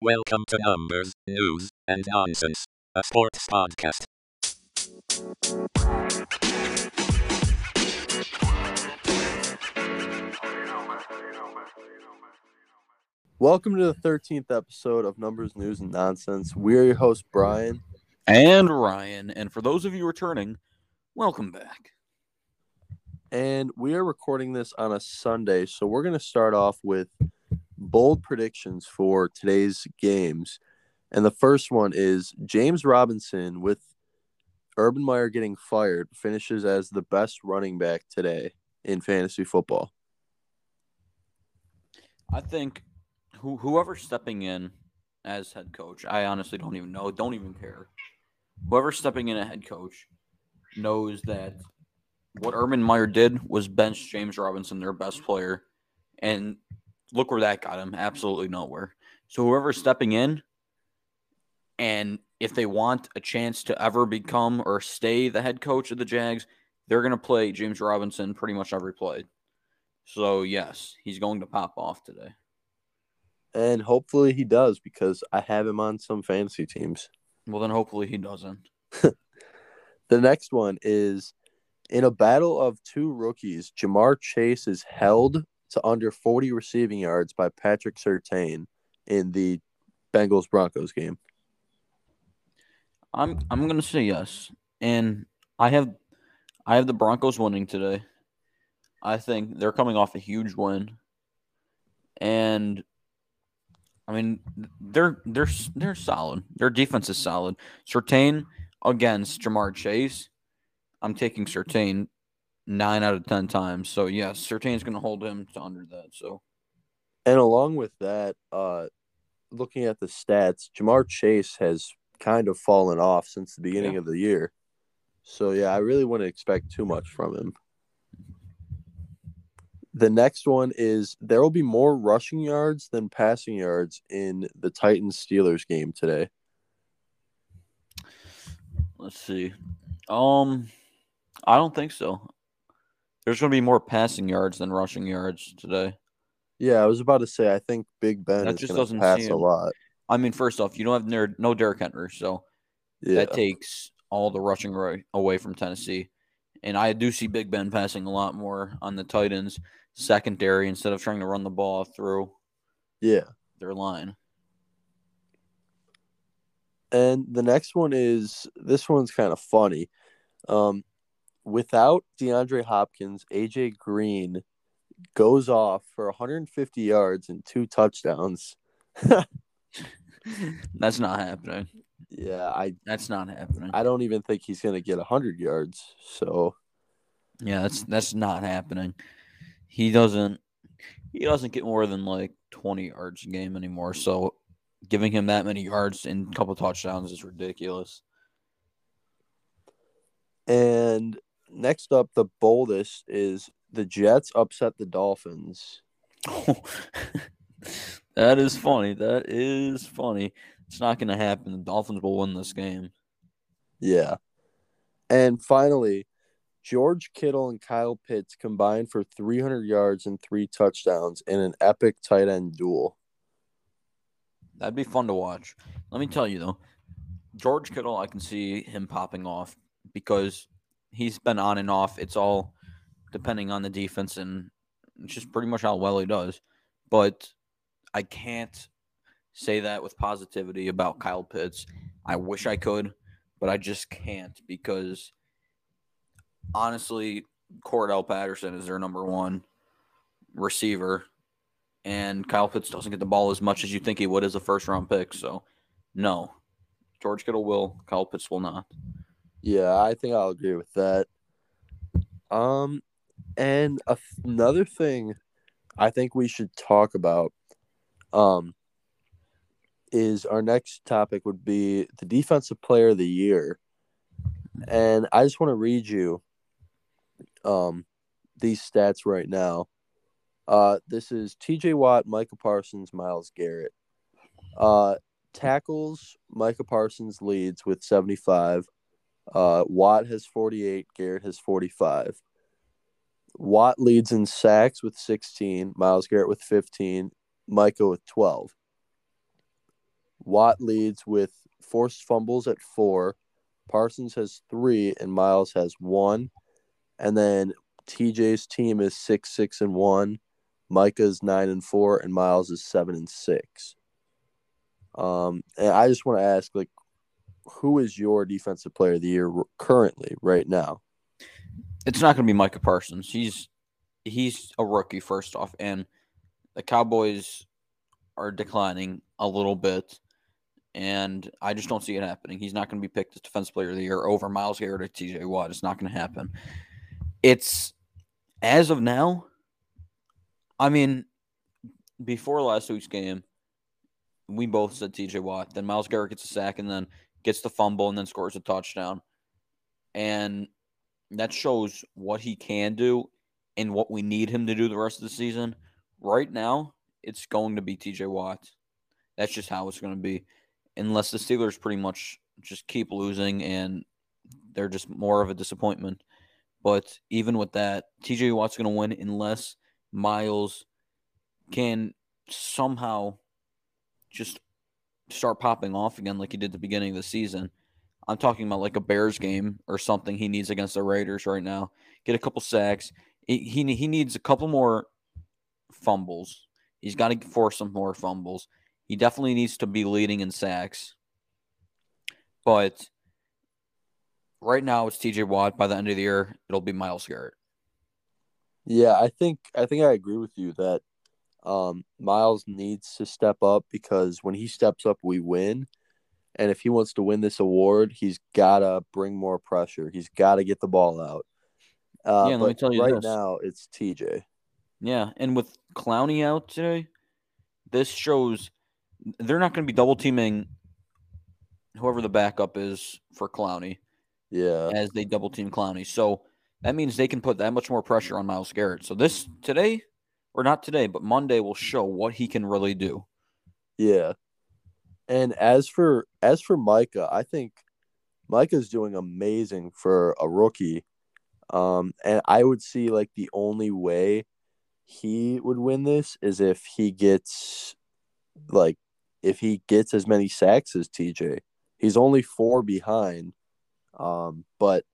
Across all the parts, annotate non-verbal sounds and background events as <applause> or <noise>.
Welcome to Numbers, News, and Nonsense, a sports podcast. Welcome to the 13th episode of Numbers, News, and Nonsense. We're your host, Brian. and Ryan. And for those of you returning, welcome back. And we are recording this on a Sunday. So we're going to start off with bold predictions for today's games. And the first one is James Robinson, with Urban Meyer getting fired, finishes as the best running back today in fantasy football. I think who, whoever's stepping in as head coach, I honestly don't even know, don't even care. Whoever's stepping in as head coach knows that what Urban Meyer did was bench James Robinson, their best player, and look where that got him. Absolutely nowhere. So whoever's stepping in, and if they want a chance to ever become or stay the head coach of the Jags, they're going to play James Robinson pretty much every play. So yes, he's going to pop off today. And hopefully he does because I have him on some fantasy teams. Well, then hopefully he doesn't. <laughs> The next one is in a battle of two rookies, Ja'Marr Chase is held to under 40 receiving yards by Patrick Surtain in the Bengals Broncos game. I'm I'm going to say yes, and I have I have the Broncos winning today. I think they're coming off a huge win, and I mean they're they're they're solid. Their defense is solid. Surtain against Ja'Marr Chase. I'm taking Surtain nine out of ten times. So yes, Surtain's going to hold him to under that. So And along with that, uh, looking at the stats, Ja'Marr Chase has kind of fallen off since the beginning Yeah. of the year. So yeah, I really wouldn't expect too much from him. The next one is there will be more rushing yards than passing yards in the Titans Steelers game today. let's see. Um, I don't think so. There's going to be more passing yards than rushing yards today. Yeah, I was about to say I think Big Ben That is just doesn't pass a lot. I mean, first off, you don't have ner- no Derrick Henry, so Yeah, that takes all the rushing right away from Tennessee. And I do see Big Ben passing a lot more on the Titans secondary instead of trying to run the ball through yeah. their line. And the next one is this one's kind of funny. Um, without DeAndre Hopkins, AJ Green goes off for 150 yards and two touchdowns. <laughs> That's not happening. Yeah, I That's not happening. I don't even think he's gonna get 100 yards. So Yeah, that's that's not happening. He doesn't he doesn't get more than like 20 yards a game anymore. So giving him that many yards and a couple touchdowns is ridiculous. and next up, the boldest is the Jets upset the Dolphins. <laughs> that is funny. That is funny. It's not going to happen. The Dolphins will win this game. Yeah. And finally, George Kittle and Kyle Pitts combined for 300 yards and three touchdowns in an epic tight end duel. That'd be fun to watch. Let me tell you though, George Kittle, I can see him popping off because he's been on and off. It's all depending on the defense and it's just pretty much how well he does. But I can't say that with positivity about Kyle Pitts. I wish I could, but I just can't because honestly, Cordarrelle Patterson is their number one receiver and Kyle Pitts doesn't get the ball as much as you think he would as a first round pick. So, no, George Kittle will, Kyle Pitts will not. Yeah, I think I'll agree with that. Um, and another thing I think we should talk about um, is our next topic would be the defensive player of the year. And I just want to read you um, these stats right now. Uh, this is TJ Watt, Micah Parsons, Myles Garrett. Uh, tackles, Micah Parsons leads with 75. Uh, Watt has 48. Garrett has 45. Watt leads in sacks with 16. Myles Garrett with 15. Micah with 12. Watt leads with forced fumbles at four. Parsons has three, and Myles has one. And then TJ's team is six, six, and one. Micah's nine and four, and Myles is seven and six. Um, and I just want to ask, like, who is your defensive player of the year currently, right now? It's not going to be Micah Parsons. He's he's a rookie first off, and the Cowboys are declining a little bit, and I just don't see it happening. He's not going to be picked as defensive player of the year over Myles Garrett or T.J. Watt. It's not going to happen. It's as of now. I mean, before last week's game, we both said T.J. Watt. Then Myles Garrett gets a sack, and then gets the fumble, and then scores a touchdown, and that shows what he can do and what we need him to do the rest of the season. Right now, it's going to be TJ Watt. That's just how it's going to be. Unless the Steelers pretty much just keep losing and they're just more of a disappointment. But even with that, TJ Watt's going to win unless Myles can somehow just start popping off again like he did the beginning of the season. I'm talking about like a Bears game or something he needs against the Raiders right now. Get a couple sacks. He he, he needs a couple more fumbles. He's got to force some more fumbles. He definitely needs to be leading in sacks. But right now it's TJ Watt. By the end of the year, it'll be Myles Garrett. Yeah, I think I think I agree with you that um, Myles needs to step up because when he steps up, we win. And if he wants to win this award, he's gotta bring more pressure. He's got to get the ball out. Uh, Yeah, let me tell you right this. now it's TJ. Yeah, and with Clowney out today, this shows they're not going to be double teaming whoever the backup is for Clowney Yeah, as they double team Clowney. So that means they can put that much more pressure on Myles Garrett. So this today, or not today, but Monday will show what he can really do. yeah. And as for as for Micah, I think Micah's doing amazing for a rookie. Um, and I would see like the only way he would win this is if he gets like if he gets as many sacks as TJ. He's only four behind. Um, but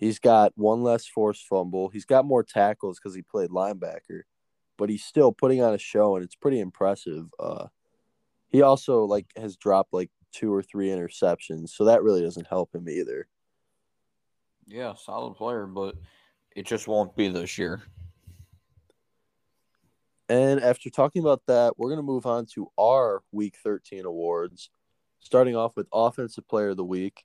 he's got one less forced fumble. He's got more tackles because he played linebacker, but he's still putting on a show and it's pretty impressive. Uh he also like has dropped like two or three interceptions, so that really doesn't help him either. Yeah, solid player, but it just won't be this year. And after talking about that, we're going to move on to our Week 13 awards, starting off with Offensive Player of the Week.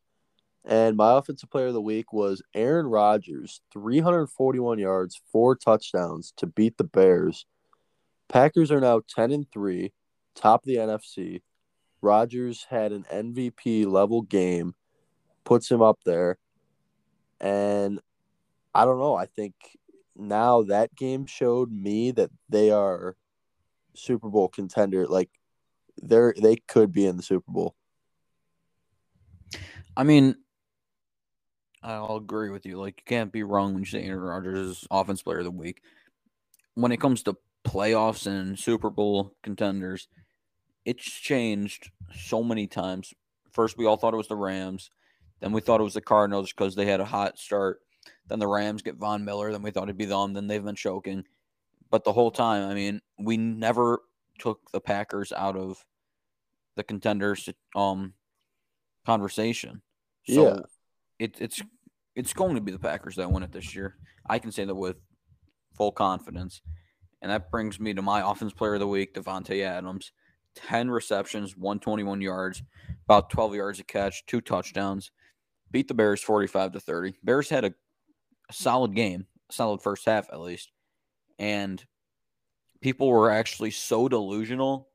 And my Offensive Player of the Week was Aaron Rodgers, 341 yards, four touchdowns to beat the Bears. Packers are now 10 and 3, top of the NFC. Rodgers had an MVP level game, puts him up there. And I don't know. I think now that game showed me that they are Super Bowl contender. Like they're they could be in the Super Bowl. I mean, I'll agree with you. Like, you can't be wrong when you say Aaron Rodgers is offense player of the week. When it comes to playoffs and Super Bowl contenders, it's changed so many times. First, we all thought it was the Rams. Then we thought it was the Cardinals because they had a hot start. Then the Rams get Von Miller. Then we thought it'd be them. Then they've been choking. But the whole time, I mean, we never took the Packers out of the contenders um conversation. So Yeah. It, it's it's going to be the Packers that win it this year. I can say that with full confidence. And that brings me to my offense player of the week, Davante Adams. 10 receptions, 121 yards, about 12 yards a catch, two touchdowns. Beat the Bears 45 to 30. Bears had a, a solid game, solid first half at least. And people were actually so delusional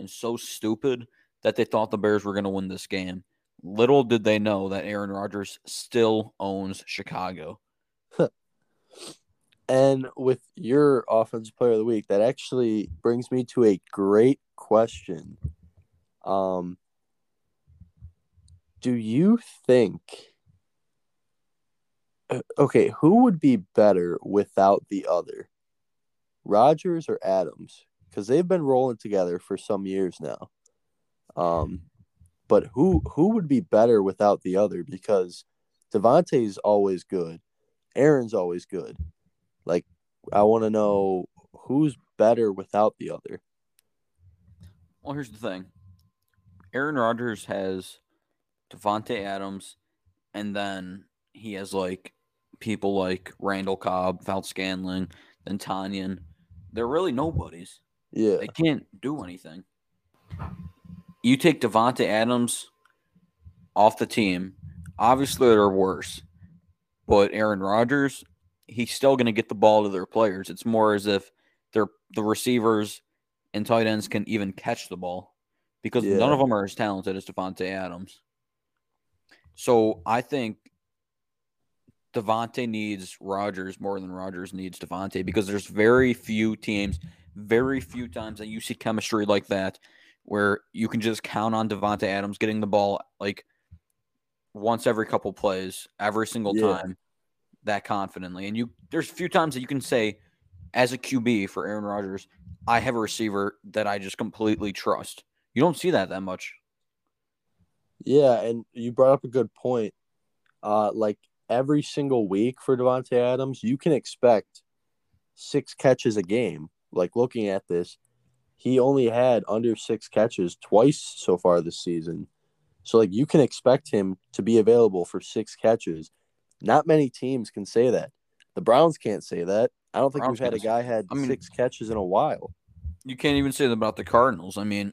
and so stupid that they thought the Bears were going to win this game. Little did they know that Aaron Rodgers still owns Chicago. And with your offensive player of the week, that actually brings me to a great question. Um, do you think? uh, Okay, who would be better without the other, Rodgers or Adams? Because they've been rolling together for some years now. Um, but who who would be better without the other? Because Davante's always good, Aaron's always good. Like, I want to know who's better without the other. Well, here's the thing. Aaron Rodgers has Davante Adams, and then he has like people like Randall Cobb, Valdes-Scantling, then Tonyan. They're really nobodies. Yeah, They can't do anything. You take Davante Adams off the team. Obviously, they're worse. But Aaron Rodgers, he's still going to get the ball to their players. It's more as if they're the receivers and tight ends can even catch the ball because none of them are as talented as Davante Adams. So I think Davante needs Rodgers more than Rodgers needs Davante because there's very few teams, very few times that you see chemistry like that where you can just count on Davante Adams getting the ball like once every couple plays, every single Yeah. time that confidently. And you there's a few times that you can say as a QB for Aaron Rodgers, I have a receiver that I just completely trust. You don't see that that much. yeah, and you brought up a good point. Uh, like every single week for Davante Adams, you can expect six catches a game. Like looking at this, he only had under six catches twice so far this season. So like you can expect him to be available for six catches. Not many teams can say that. The Browns can't say that. I don't think Browns we've had a guy had I mean- six catches in a while. You can't even say that about the Cardinals. I mean,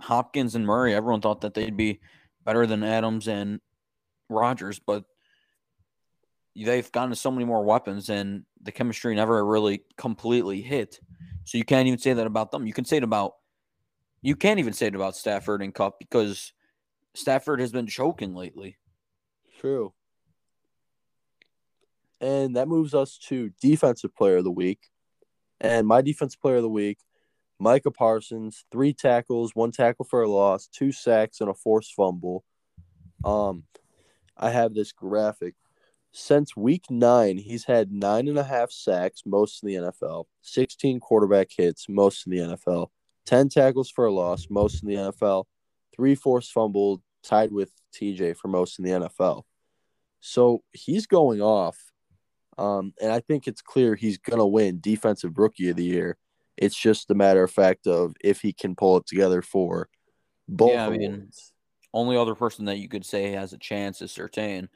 Hopkins and Murray, everyone thought that they'd be better than Adams and Rodgers, but they've gotten so many more weapons and the chemistry never really completely hit. So you can't even say that about them. You can say it about you can't even say it about Stafford and Kupp because Stafford has been choking lately. True. And that moves us to defensive player of the week. And my defensive player of the week, Micah Parsons, three tackles, one tackle for a loss, two sacks, and a forced fumble. Um, I have this graphic. Since week nine, he's had nine and a half sacks, most in the NFL, 16 quarterback hits, most in the NFL, 10 tackles for a loss, most in the NFL, three forced fumble, tied with TJ for most in the NFL. So he's going off. Um, and I think it's clear he's going to win Defensive Rookie of the Year. It's just a matter of fact of if he can pull it together for both Yeah, I mean. Only other person that you could say has a chance is Surtain,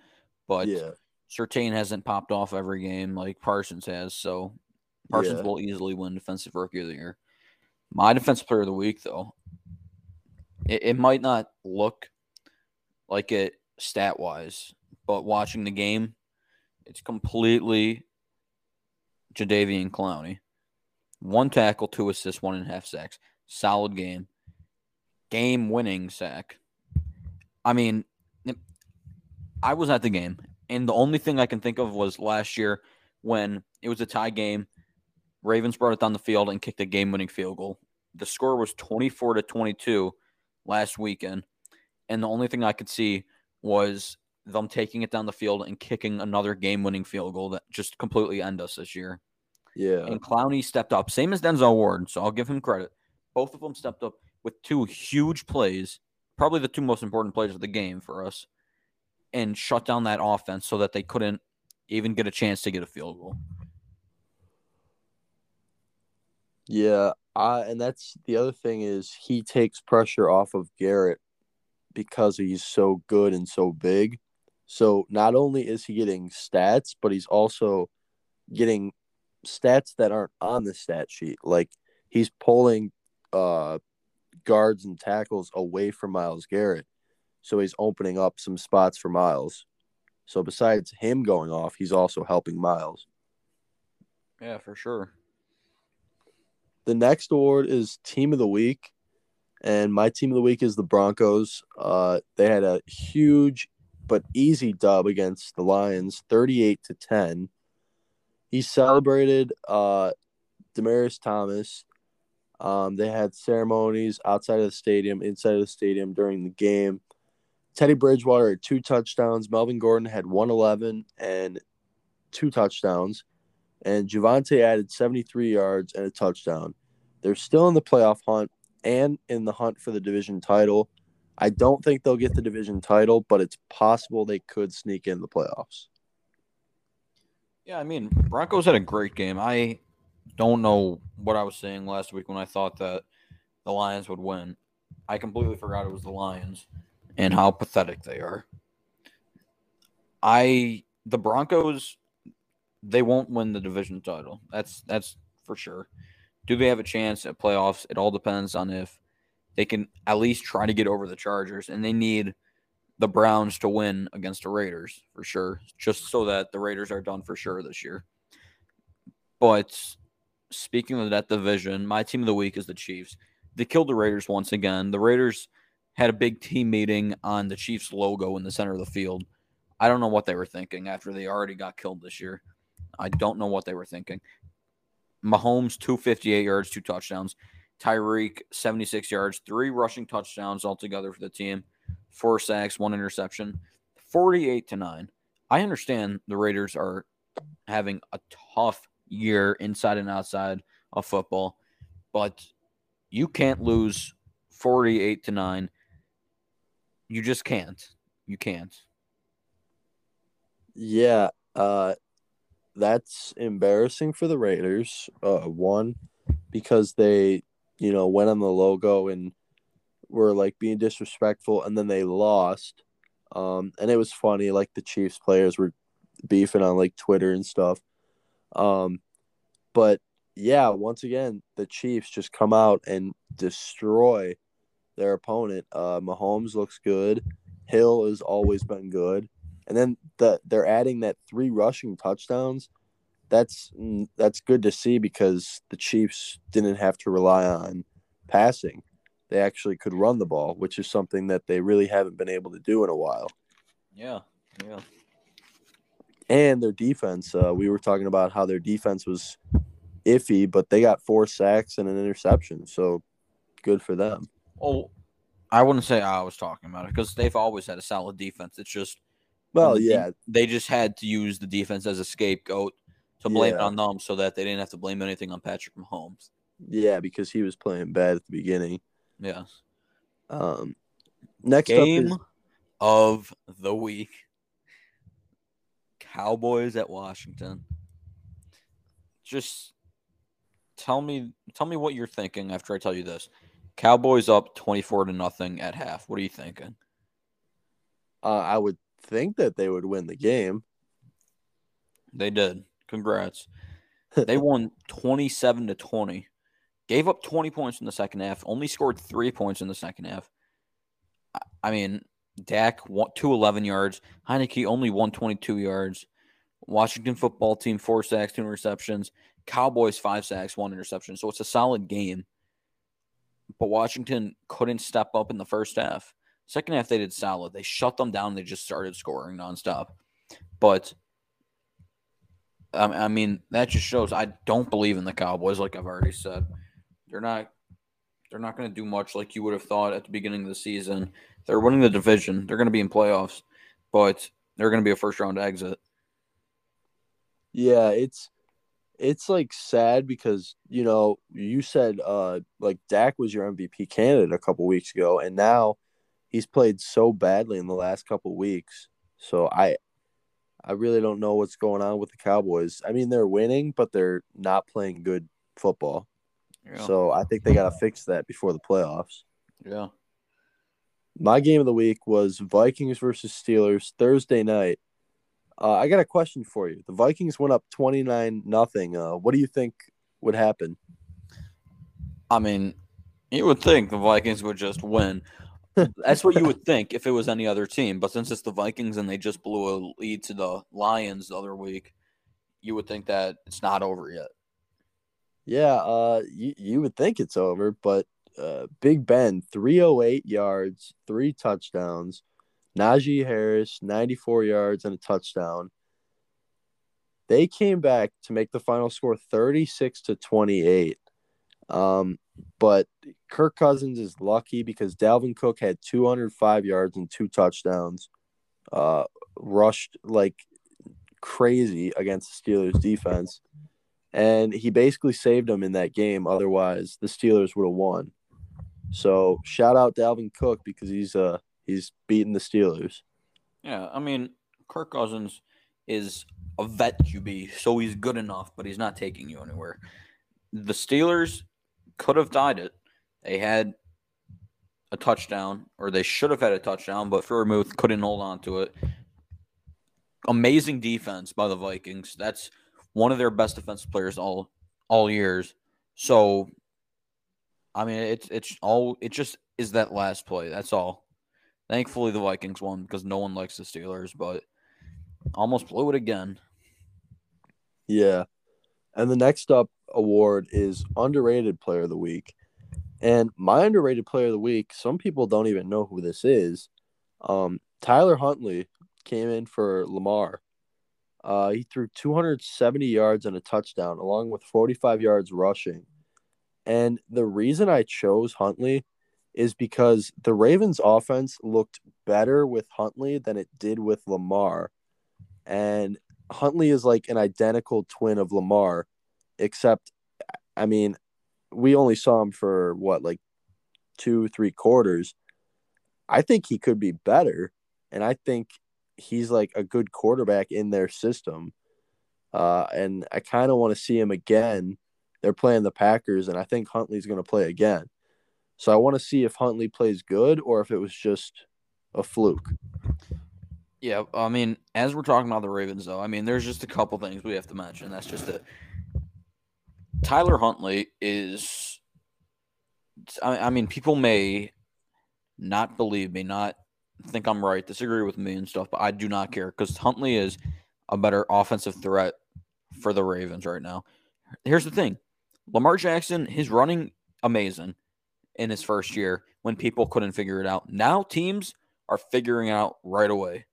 but yeah, Surtain hasn't popped off every game like Parsons has, so Parsons yeah, will easily win Defensive Rookie of the Year. My Defensive Player of the Week, though, it, it might not look like it stat wise, but watching the game, it's completely Jadeveon Clowney. One tackle, two assists, one and a half sacks. Solid game. Game winning sack. I mean, I was at the game, and the only thing I can think of was last year when it was a tie game. Ravens brought it down the field and kicked a game-winning field goal. The score was 24 to 22 last weekend, and the only thing I could see was them taking it down the field and kicking another game-winning field goal that just completely end us this year. yeah, And Clowney stepped up, same as Denzel Ward, so I'll give him credit. Both of them stepped up with two huge plays, probably the two most important plays of the game for us, and shut down that offense so that they couldn't even get a chance to get a field goal. yeah. And that's the other thing is he takes pressure off of Garrett because he's so good and so big. So not only is he getting stats, but he's also getting stats that aren't on the stat sheet. Like he's pulling uh guards and tackles away from Myles Garrett. So he's opening up some spots for Myles. So besides him going off, he's also helping Myles. Yeah, for sure. The next award is Team of the Week. And my team of the week is the Broncos. Uh, they had a huge but easy dub against the Lions, 38 to 10. He celebrated uh, Demaryius Thomas. Um, they had ceremonies outside of the stadium, inside of the stadium during the game. Teddy Bridgewater had two touchdowns. Melvin Gordon had 111 and two touchdowns. And Javonte added 73 yards and a touchdown. They're still in the playoff hunt. and in the hunt for the division title. I don't think they'll get the division title, but it's possible they could sneak in the playoffs. Yeah, I mean, Broncos had a great game. I don't know what I was saying last week when I thought that the Lions would win. I completely forgot it was the Lions and how pathetic they are. I the Broncos they won't win the division title. That's that's for sure. Do they have a chance at playoffs? It all depends on if they can at least try to get over the Chargers and they need the Browns to win against the Raiders for sure, just so that the Raiders are done for sure this year. But speaking of that division, my team of the week is the Chiefs. They killed the Raiders once again. The Raiders had a big team meeting on the Chiefs logo in the center of the field. I don't know what they were thinking after they already got killed this year. I don't know what they were thinking. Mahomes, 258 yards, two touchdowns. Tyreek, 76 yards, three rushing touchdowns altogether for the team, four sacks, one interception, 48 to 9. I understand the Raiders are having a tough year inside and outside of football, but you can't lose 48 to 9. You just can't. You can't. Yeah, uh, that's embarrassing for the Raiders. Uh, one, because they, you know, went on the logo and were like being disrespectful, and then they lost. Um, and it was funny, like the Chiefs players were beefing on like Twitter and stuff. Um, but yeah, once again, the Chiefs just come out and destroy their opponent. Uh, Mahomes looks good. Hill has always been good, and then the they're adding that three rushing touchdowns. That's that's good to see because the Chiefs didn't have to rely on passing. They actually could run the ball, which is something that they really haven't been able to do in a while. Yeah, yeah. And their defense, uh, we were talking about how their defense was iffy, but they got four sacks and an interception. So good for them. Oh, I wouldn't say I was talking about it because they've always had a solid defense. It's just, well, yeah, they just had to use the defense as a scapegoat to blame yeah. it on them so that they didn't have to blame anything on Patrick Mahomes. Yeah, because he was playing bad at the beginning. Yes. Um, next game is... of the week: Cowboys at Washington. Just tell me tell me what you're thinking after I tell you this. Cowboys up 24 to nothing at half. What are you thinking? Uh, I would think that they would win the game. They did. Congrats. <laughs> they won 27 to 20. Gave up 20 points in the second half. Only scored 3 points in the second half. I mean, Dak 211 yards. Heinicke only 122 yards. Washington football team four sacks, two interceptions. Cowboys five sacks, one interception. So it's a solid game. But Washington couldn't step up in the first half. Second half they did solid. They shut them down. They just started scoring nonstop. But I mean that just shows I don't believe in the Cowboys. Like I've already said, they're not they're not going to do much like you would have thought at the beginning of the season. They're winning the division. They're going to be in playoffs, but they're going to be a first round exit. Yeah, it's it's like sad because you know you said uh like Dak was your MVP candidate a couple weeks ago, and now he's played so badly in the last couple weeks. So I I really don't know what's going on with the Cowboys. I mean, they're winning, but they're not playing good football. Yeah. So I think they got to fix that before the playoffs. Yeah. My game of the week was Vikings versus Steelers Thursday night. Uh, I got a question for you. The Vikings went up twenty nine nothing. Uh, what do you think would happen? I mean, you would think the Vikings would just win. <laughs> That's what you would think if it was any other team. But since it's the Vikings and they just blew a lead to the Lions the other week, you would think that it's not over yet. Yeah, uh, you, you would think it's over, but uh, Big Ben, 308 yards, three touchdowns. Najee Harris, 94 yards and a touchdown. They came back to make the final score 36 to 28. Um, but Kirk Cousins is lucky because Dalvin Cook had 205 yards and two touchdowns. Uh, rushed like crazy against the Steelers defense. And he basically saved them in that game. Otherwise, the Steelers would have won. So shout out Dalvin Cook because he's uh he's beating the Steelers. Yeah, I mean, Kirk Cousins is a vet QB, so he's good enough, but he's not taking you anywhere. The Steelers could have died it. They had a touchdown, or they should have had a touchdown, but Freiermuth couldn't hold on to it. Amazing defense by the Vikings. That's one of their best defensive players all all years. So, I mean, it's it's all it just is that last play. That's all. Thankfully, the Vikings won because no one likes the Steelers, but almost blew it again. Yeah. And the next up award is underrated player of the week. And my underrated player of the week, some people don't even know who this is. Um, Tyler Huntley came in for Lamar. Uh, he threw 270 yards and a touchdown, along with 45 yards rushing. And the reason I chose Huntley is because the Ravens' offense looked better with Huntley than it did with Lamar. And Huntley is like an identical twin of Lamar, except, I mean, we only saw him for what, like two, three quarters. I think he could be better. And I think he's like a good quarterback in their system. Uh, and I kind of want to see him again. They're playing the Packers, and I think Huntley's going to play again. So I want to see if Huntley plays good or if it was just a fluke. Yeah, I mean, as we're talking about the Ravens, though, I mean, there's just a couple things we have to mention. That's just it. Tyler Huntley is, I mean, people may not believe me, not think I'm right, disagree with me and stuff, but I do not care because Huntley is a better offensive threat for the Ravens right now. Here's the thing Lamar Jackson, his running amazing in his first year when people couldn't figure it out. Now teams are figuring it out right away.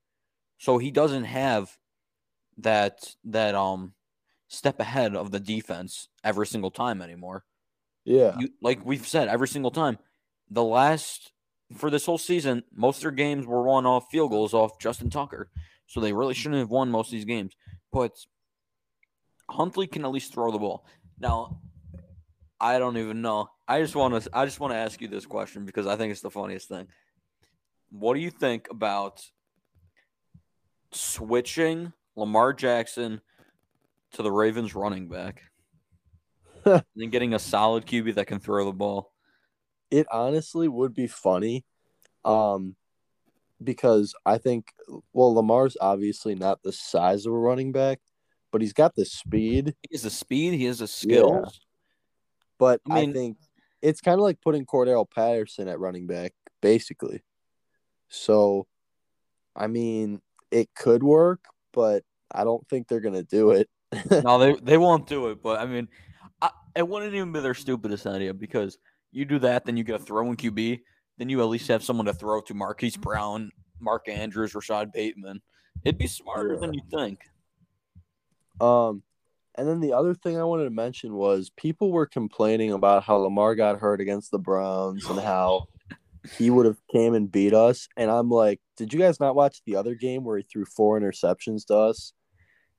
So he doesn't have that that um step ahead of the defense every single time anymore. Yeah. You, like we've said every single time, the last for this whole season, most of their games were won off field goals off Justin Tucker. So they really shouldn't have won most of these games. But Huntley can at least throw the ball. Now, I don't even know. I just want to I just want to ask you this question because I think it's the funniest thing. What do you think about switching Lamar Jackson to the Ravens running back <laughs> and then getting a solid QB that can throw the ball? It honestly would be funny. Um because I think well Lamar's obviously not the size of a running back, but he's got the speed. He has the speed, he has the skills. But I I, think it's kind of like putting Cordarrelle Patterson at running back, basically. So, I mean, it could work, but I don't think they're gonna do it. <laughs> no, they they won't do it. But I mean, I, it wouldn't even be their stupidest idea because you do that, then you get a throwing QB, then you at least have someone to throw to Marquise Brown, Mark Andrews, Rashod Bateman. It'd be smarter than you think. Um, and then the other thing I wanted to mention was people were complaining about how Lamar got hurt against the Browns and how he would have came and beat us. And I'm like, did you guys not watch the other game where he threw four interceptions to us?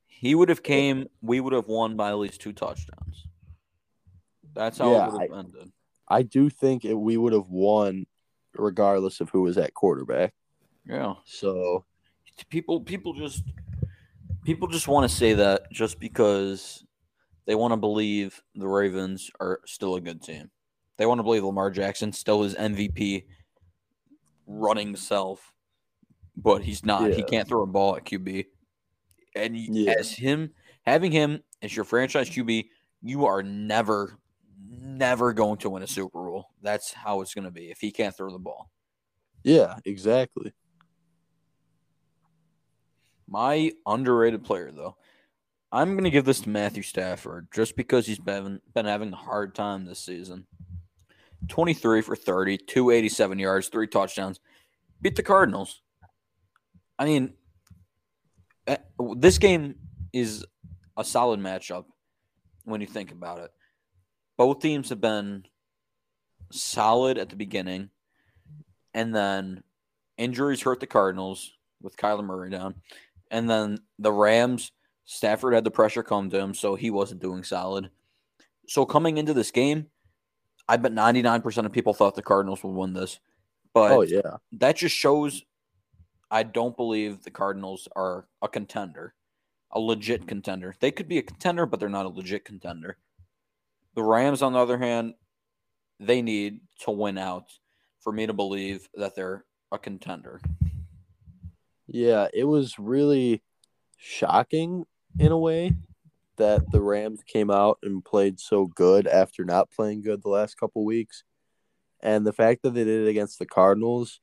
He would have came. We would have won by at least two touchdowns. That's how Yeah, it would have ended. I do think it, we would have won regardless of who was at quarterback. Yeah. So people people just people just want to say that just because they want to believe the Ravens are still a good team. They want to believe Lamar Jackson still is MVP running self, but he's not. He can't throw a ball at QB. And Yeah. as him having him as your franchise QB, you are never never going to win a Super Bowl. That's how it's going to be if he can't throw the ball. yeah, exactly. My underrated player, though, I'm going to give this to Matthew Stafford just because he's been, been having a hard time this season. 23 for 30, 287 yards, three touchdowns. Beat the Cardinals. I mean, eh, this game is a solid matchup when you think about it. Both teams have been solid at the beginning, and then injuries hurt the Cardinals with Kyler Murray down. And then the Rams, Stafford had the pressure come to him, so he wasn't doing solid. So coming into this game, I bet 99% of people thought the Cardinals would win this. But oh yeah, that just shows I don't believe the Cardinals are a contender, a legit contender. They could be a contender, but they're not a legit contender. The Rams, on the other hand, they need to win out for me to believe that they're a contender. Yeah. It was really shocking in a way that the Rams came out and played so good after not playing good the last couple weeks, and the fact that they did it against the Cardinals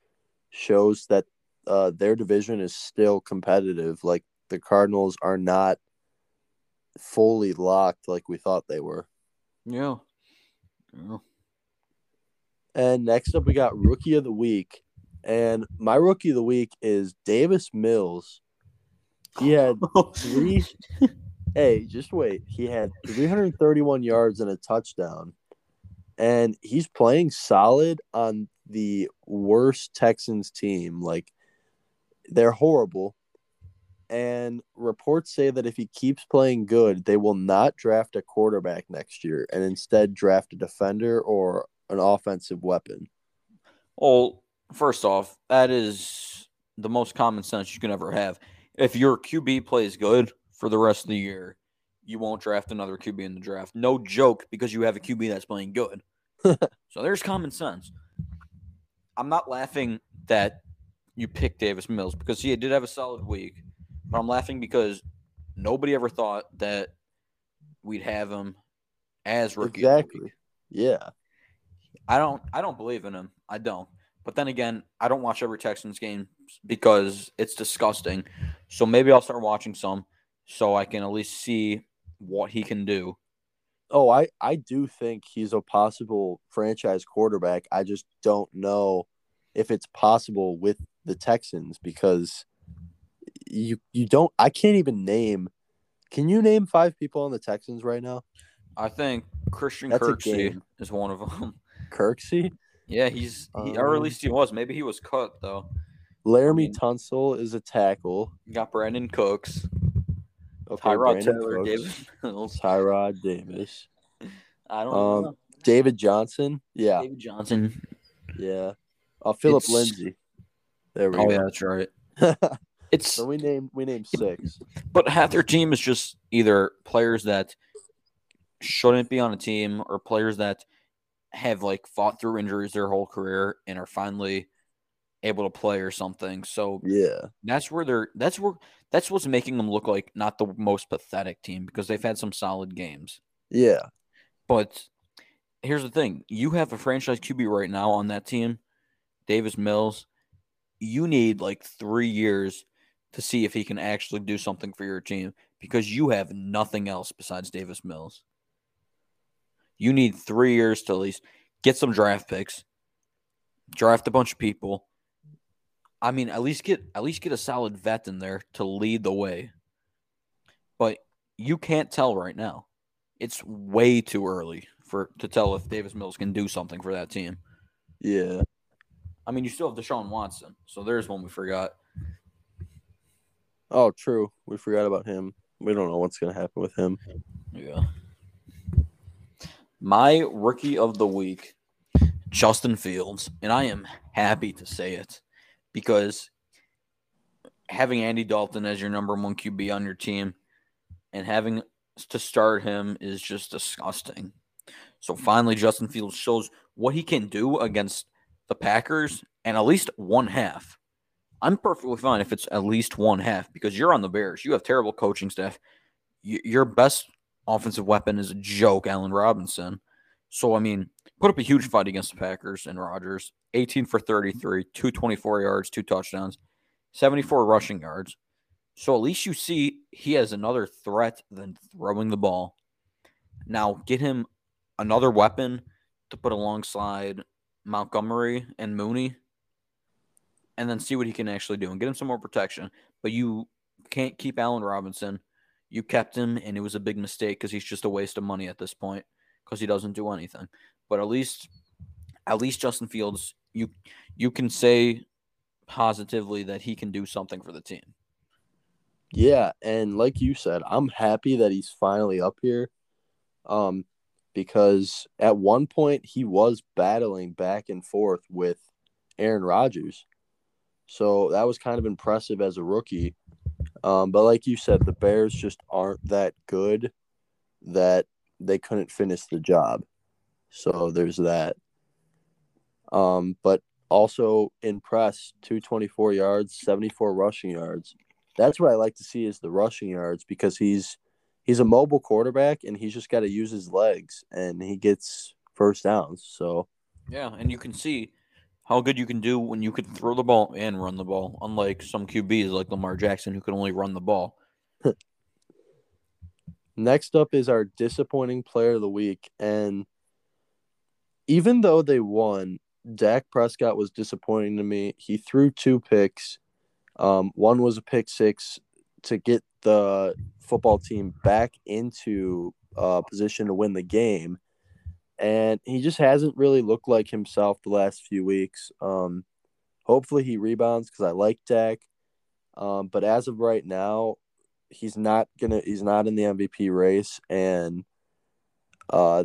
shows that uh, their division is still competitive. Like the Cardinals are not fully locked like we thought they were. Yeah. yeah. And next up, we got rookie of the week, and my rookie of the week is Davis Mills. He had <laughs> oh, three. <laughs> hey, just wait. He had 331 yards and a touchdown, and he's playing solid on the worst Texans team. Like they're horrible. And reports say that if he keeps playing good, they will not draft a quarterback next year and instead draft a defender or an offensive weapon. Well, first off, that is the most common sense you can ever have. If your QB plays good for the rest of the year, you won't draft another QB in the draft. No joke, because you have a QB that's playing good. <laughs> so there's common sense. I'm not laughing that you picked Davis Mills because he did have a solid week, but I'm laughing because nobody ever thought that we'd have him as rookie. Exactly. Yeah. I don't I don't believe in him. I don't. But then again, I don't watch every Texans game because it's disgusting. So maybe I'll start watching some so I can at least see what he can do. Oh, I I do think he's a possible franchise quarterback. I just don't know if it's possible with the Texans because you you don't I can't even name Can you name five people on the Texans right now? I think Christian That's Kirksey is one of them. Kirksey, yeah, he's he, or at Um, least he was. Maybe he was cut though. Laremy mean- Tunsil is a tackle. Got Brandin Cooks, Okay, Tyrod Brandin Taylor, Cooks, David Mills. Tyrod Davis, <laughs> I don't Um, know. David Johnson. Yeah, David Johnson. yeah. Uh, Phillip It's- Lindsay. There we Oh go. yeah, that's right. <laughs> It's so we named we named six. But half their team is just either players that shouldn't be on a team or players that have like fought through injuries their whole career and are finally able to play or something. So Yeah, that's where they're that's where that's what's making them look like not the most pathetic team because they've had some solid games. yeah, But here's the thing: you have a franchise QB right now on that team, Davis Mills. You need like three years to see if he can actually do something for your team because you have nothing else besides Davis Mills. You need three years to at least get some draft picks, draft a bunch of people. I mean, at least get at least get a solid vet in there to lead the way. But you can't tell right now it's way too early for to tell if Davis Mills can do something for that team. yeah. I mean, you still have Deshaun Watson, so there's one we forgot. Oh, true. We forgot about him. We don't know what's gonna happen with him. Yeah. My rookie of the week, Justin Fields, and I am happy to say it because having Andy Dalton as your number one QB on your team and having to start him is just disgusting. So finally, Justin Fields shows what he can do against the Packers and at least one half. I'm perfectly fine if it's at least one half because you're on the Bears. You have terrible coaching staff. Your best offensive weapon is a joke, Allen Robinson. So, I mean, put up a huge fight against the Packers and Rodgers. 18 for 33, 224 yards, two touchdowns, 74 rushing yards. So at least you see he has another threat than throwing the ball. Now get him another weapon to put alongside Montgomery and Mooney, and then see what he can actually do and get him some more protection. But you can't keep Allen Robinson. You kept him, and it was a big mistake because he's just a waste of money at this point because he doesn't do anything. But at least, at least Justin Fields, you you can say positively that he can do something for the team. Yeah, and like you said, I'm happy that he's finally up here. Um because at one point he was battling back and forth with Aaron Rodgers. So that was kind of impressive as a rookie. Um, but like you said, the Bears just aren't that good that they couldn't finish the job. So there's that. Um, but also in press, 224 yards, 74 rushing yards. That's what I like to see is the rushing yards because he's he's a mobile quarterback and he's just got to use his legs and he gets first downs. So yeah, and you can see how good you can do when you can throw the ball and run the ball, unlike some QBs like Lamar Jackson who can only run the ball. <laughs> Next up is our disappointing player of the week. And even though they won, Dak Prescott was disappointing to me. He threw two picks. Um, one was a pick six to get the football team back into uh, position to win the game. And he just hasn't really looked like himself the last few weeks. Um, hopefully he rebounds because I like Dak. Um, but as of right now, he's not gonna he's not in the MVP race, and uh,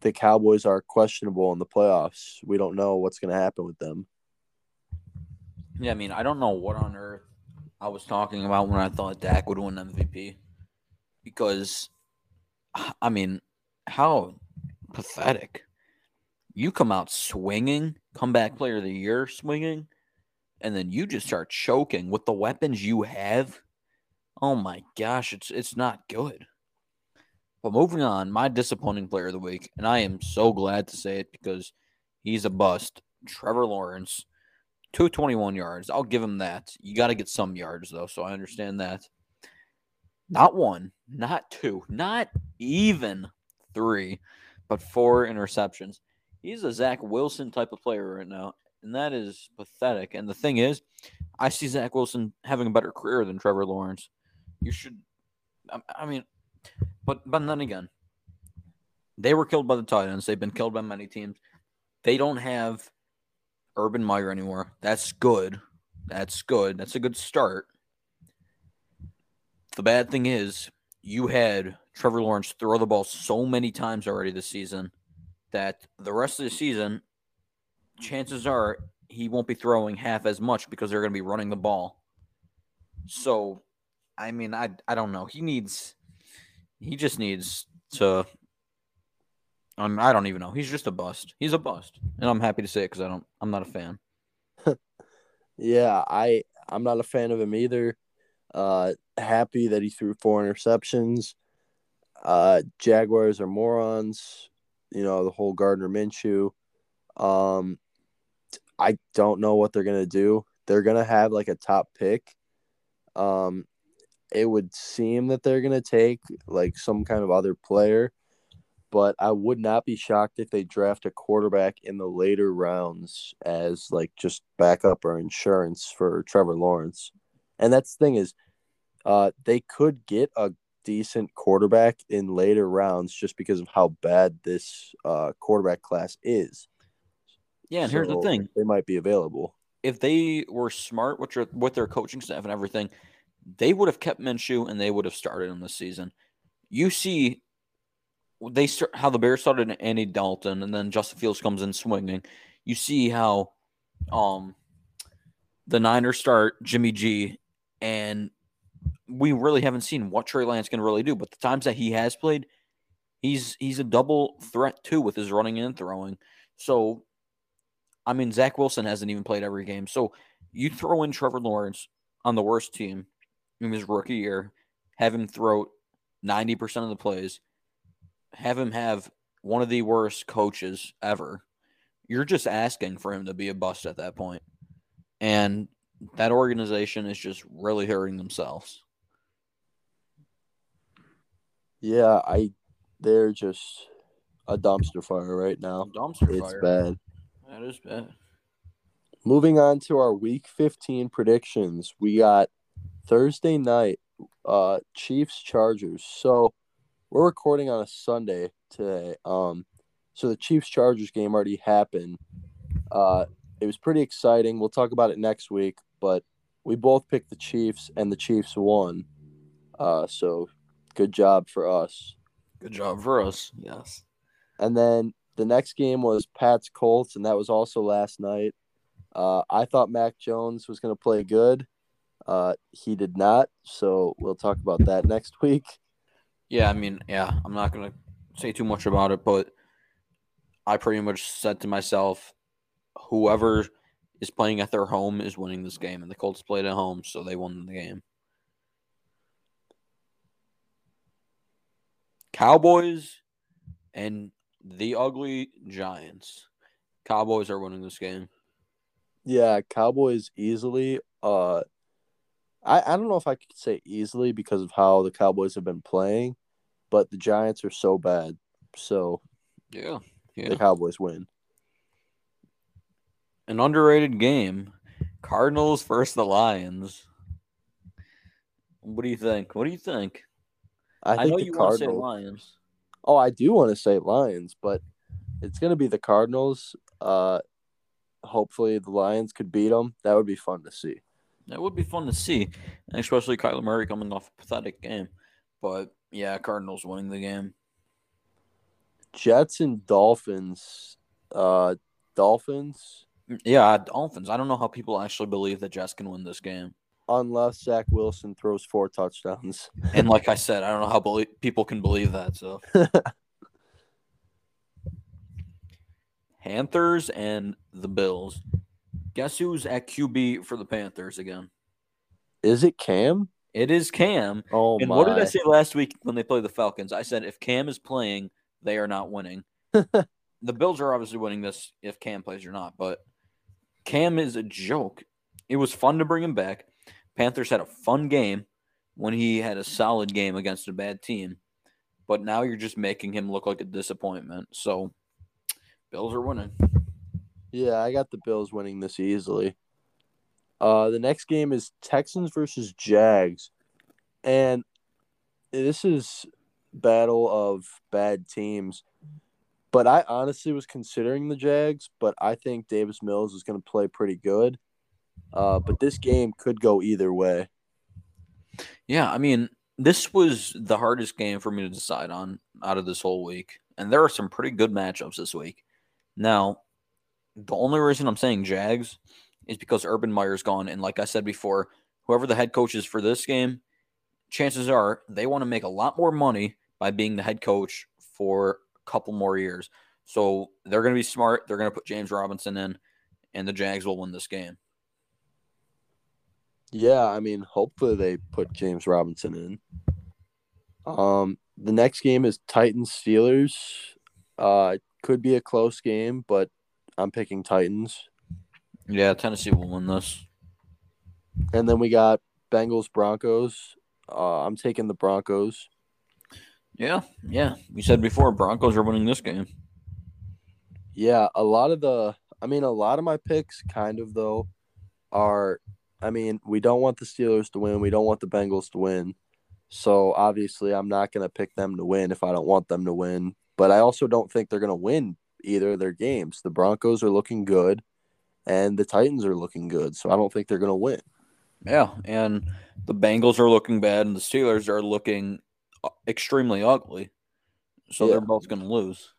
the Cowboys are questionable in the playoffs. We don't know what's gonna happen with them. Yeah, I mean, I don't know what on earth I was talking about when I thought Dak would win MVP, because, I mean, how pathetic! You come out swinging, comeback player of the year swinging, and then you just start choking with the weapons you have Oh my gosh, it's it's not good. But moving on, my disappointing player of the week, and I am so glad to say it because he's a bust. Trevor Lawrence, 221 yards. I'll give him that. You got to get some yards though, so I understand that. Not one, not two, not even three, but four interceptions. He's a Zach Wilson type of player right now, and that is pathetic. And the thing is, I see Zach Wilson having a better career than Trevor Lawrence. You should. I, mean, but but then again, they were killed by the Titans. They've been killed by many teams. They don't have Urban Meyer anymore. That's good. That's good. That's a good start. The bad thing is, you had Trevor Lawrence throw the ball so many times already this season that the rest of the season, chances are he won't be throwing half as much because they're going to be running the ball. So I mean, I I don't know. He needs he just needs to I'm, I don't even know. He's just a bust. He's a bust, and I'm happy to say it because I don't. I'm not a fan. <laughs> yeah, I I'm not a fan of him either. Uh, happy that he threw four interceptions. Uh, Jaguars are morons. You know the whole Gardner Minshew. Um, I don't know what they're gonna do. They're gonna have like a top pick. Um, it would seem that they're to take like some kind of other player, but I would not be shocked if they draft a quarterback in the later rounds as like just backup or insurance for Trevor Lawrence. And that's the thing is, uh, they could get a decent quarterback in later rounds just because of how bad this uh, quarterback class is. Yeah, and so here's the thing: they might be available if they were smart with their, with their coaching staff and everything they would have kept Minshew and they would have started him this season. You see, they start how the Bears started Andy Dalton, and then Justin Fields comes in swinging. You see how, um, the Niners start Jimmy G, and we really haven't seen what Trey Lance can really do. But the times that he has played, he's he's a double threat too with his running and throwing. So, I mean, Zach Wilson hasn't even played every game. So you throw in Trevor Lawrence on the worst team in his rookie year, have him throw 90% of the plays, have him have one of the worst coaches ever. You're just asking for him to be a bust at that point. And that organization is just really hurting themselves. Yeah, I they're just a dumpster fire right now. Dumpster it's fire. bad. That is bad. Moving on to our week 15 predictions. We got Thursday night, uh, Chiefs Chargers. So we're recording on a Sunday today. Um, so the Chiefs Chargers game already happened. Uh, it was pretty exciting. We'll talk about it next week, but we both picked the Chiefs and the Chiefs won. Uh, so good job for us. Good job for us. Yes. And then the next game was Pat's Colts, and that was also last night. Uh, I thought Mac Jones was going to play good. Uh, he did not, so we'll talk about that next week. Yeah, I mean, yeah, I'm not gonna say too much about it, but I pretty much said to myself, whoever is playing at their home is winning this game, and the Colts played at home, so they won the game. Cowboys and the ugly Giants. Cowboys are winning this game. Yeah, Cowboys easily. Uh, I I don't know if I could say easily because of how the Cowboys have been playing, but the Giants are so bad, so Yeah, yeah. the Cowboys win. An underrated game. Cardinals versus the Lions. What do you think? What do you think? I I, think know the you want to say Cardinals. Lions. Oh, I do want to say Lions, but it's gonna be the Cardinals. Uh, hopefully the Lions could beat them. That would be fun to see. That would be fun to see, especially Kyler Murray coming off a pathetic game. But yeah, Cardinals winning the game. Jets and Dolphins. Uh, Dolphins, Yeah, uh, Dolphins. I don't know how people actually believe that Jets can win this game. unless Zach Wilson throws four touchdowns. And like I <laughs> said, I don't know how belie- people can believe that. So <laughs> Panthers and the Bills. Guess who's at QB for the Panthers again? Is it Cam? It is Cam. Oh my. and my! what did I say last week when they played the Falcons? I said if Cam is playing, they are not winning. <laughs> the Bills are obviously winning this if Cam plays or not, but Cam is a joke. It was fun to bring him back. Panthers had a fun game when he had a solid game against a bad team, but now you're just making him look like a disappointment. So, Bills are winning. Yeah, I got the Bills winning this easily. Uh, the next game is Texans versus Jags, and this is battle of bad teams. But I honestly was considering the Jags, but I think Davis Mills is going to play pretty good. Uh, but this game could go either way. Yeah, I mean, this was the hardest game for me to decide on out of this whole week. And there are some pretty good matchups this week. Now, the only reason I'm saying Jags is because Urban Meyer's gone. And like I said before, whoever the head coach is for this game, chances are they want to make a lot more money by being the head coach for couple more years. So they're going to be smart. They're going to put James Robinson in, and the Jags will win this game. Yeah, I mean, hopefully they put James Robinson in. Um, the next game is Titans Steelers. Uh, could be a close game, but I'm picking Titans. Yeah, Tennessee will win this. And then we got Bengals Broncos. Uh, I'm taking the Broncos. Yeah, yeah. We said before Broncos are winning this game. Yeah, a lot of the, I mean, a lot of my picks, kind of though, are. I mean, we don't want the Steelers to win. We don't want the Bengals to win. So obviously, I'm not going to pick them to win if I don't want them to win. But I also don't think they're going to win either of their games. The Broncos are looking good, and the Titans are looking good. So I don't think they're going to win. Yeah, and the Bengals are looking bad, and the Steelers are looking extremely ugly. So Yeah. they're both going to lose.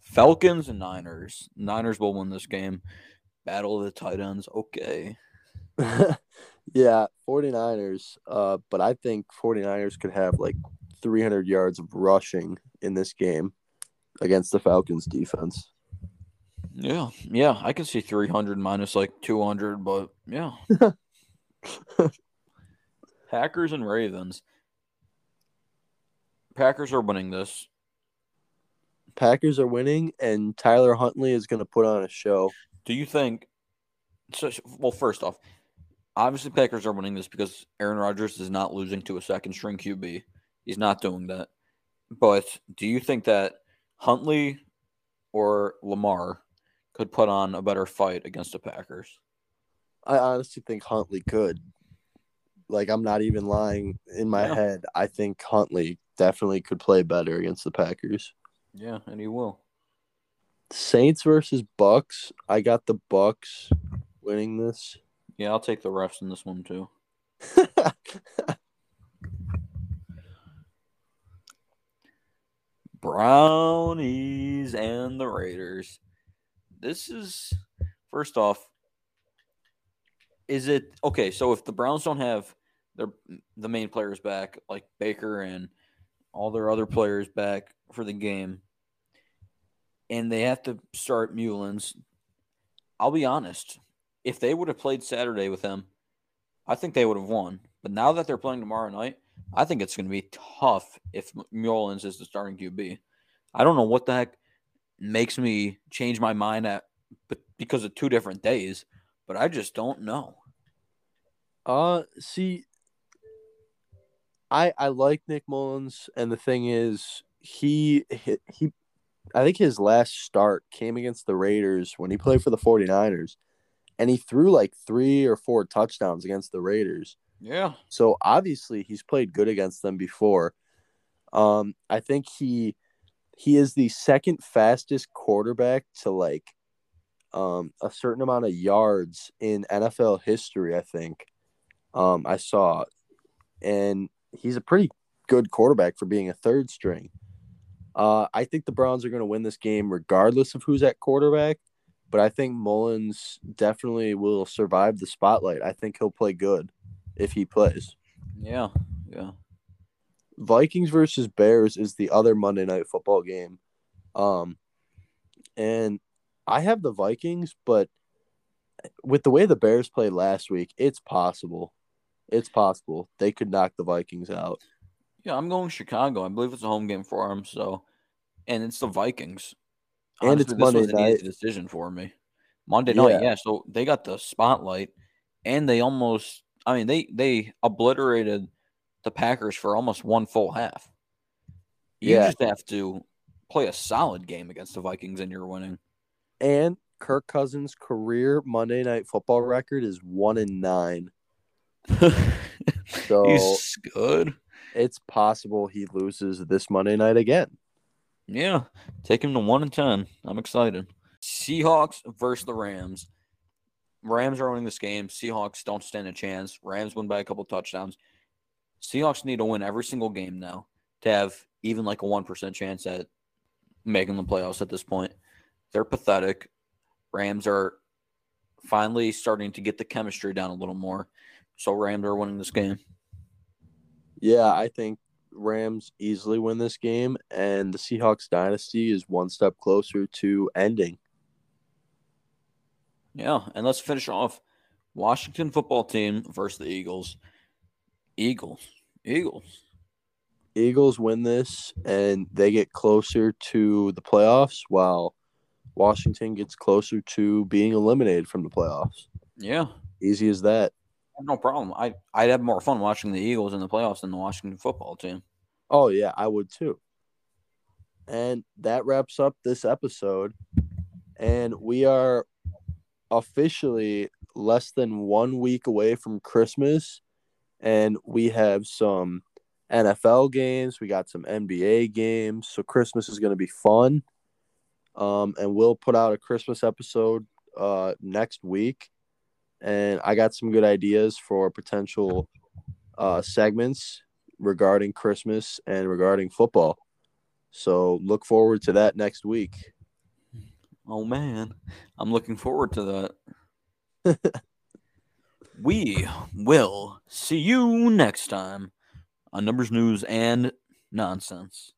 Falcons and Niners. Niners will win this game. Battle of the tight ends. Okay. <laughs> yeah, 49ers. Uh, but I think 49ers could have like 300 yards of rushing in this game against the Falcons defense. Yeah, yeah. I can see 300 minus like 200, but yeah. <laughs> Packers and Ravens. Packers are winning this. Packers are winning, and Tyler Huntley is going to put on a show. Do you think? So, well, first off, obviously Packers are winning this because Aaron Rodgers is not losing to a second string QB. He's not doing that. But do you think that Huntley or Lamar could put on a better fight against the Packers? I honestly think Huntley could. Like, I'm not even lying in my Yeah. head. I think Huntley definitely could play better against the Packers. Yeah, and he will. Saints versus Bucks. I got the Bucks winning this. Yeah, I'll take the refs in this one too. <laughs> Brownies and the Raiders. This is first off. Is it okay? So if the Browns don't have their the main players back, like Baker and all their other players back for the game, and they have to start Mullens. I'll be honest. If they would have played Saturday with him, I think they would have won. But now that they're playing tomorrow night, I think it's going to be tough if Mullens is the starting QB. I don't know what the heck makes me change my mind at because of two different days, but I just don't know. Uh, see, I I like Nick Mullens, and the thing is, he he, he I think his last start came against the Raiders when he played for the 49ers, and he threw like three or four touchdowns against the Raiders. Yeah. So obviously he's played good against them before. Um, I think he he is the second fastest quarterback to like um a certain amount of yards in NFL history, I think. Um, I saw and he's a pretty good quarterback for being a third string. Uh, I think the Browns are going to win this game regardless of who's at quarterback, but I think Mullens definitely will survive the spotlight. I think he'll play good if he plays. Yeah. Yeah. Vikings versus Bears is the other Monday night football game. Um and I have the Vikings, but with the way the Bears played last week, it's possible. It's possible they could knock the Vikings out. Yeah, I'm going Chicago. I believe it's a home game for them. So, and it's the Vikings. And it's this Monday was an night. easy decision for me. Monday night, Yeah. yeah. So they got the spotlight, and they almost. I mean, they they obliterated the Packers for almost one full half. You Yeah. just have to play a solid game against the Vikings, and you're winning. And Kirk Cousins' career Monday night football record is one and nine. <laughs> So He's good. it's possible he loses this Monday night again. Yeah, take him to one and ten. I'm excited. Seahawks versus the Rams. Rams are winning this game. Seahawks don't stand a chance. Rams win by a couple touchdowns. Seahawks need to win every single game now to have even like a one percent chance at making the playoffs at this point. They're pathetic. Rams are finally starting to get the chemistry down a little more. So Rams are winning this game. Yeah, I think Rams easily win this game, and the Seahawks dynasty is one step closer to ending. Yeah, and let's finish off Washington football team versus the Eagles. Eagles. Eagles. Eagles win this, and they get closer to the playoffs, while Washington gets closer to being eliminated from the playoffs. Yeah. Easy as that. No problem. I I'd have more fun watching the Eagles in the playoffs than the Washington football team. Oh yeah, I would too. And that wraps up this episode. And we are officially less than one week away from Christmas. And we have some NFL games. We got some NBA games. So Christmas is going to be fun. Um, and we'll put out a Christmas episode uh, next week. And I got some good ideas for potential uh, segments regarding Christmas and regarding football. So look forward to that next week. Oh man, I'm looking forward to that. <laughs> we will see you next time on Numbers News and Nonsense.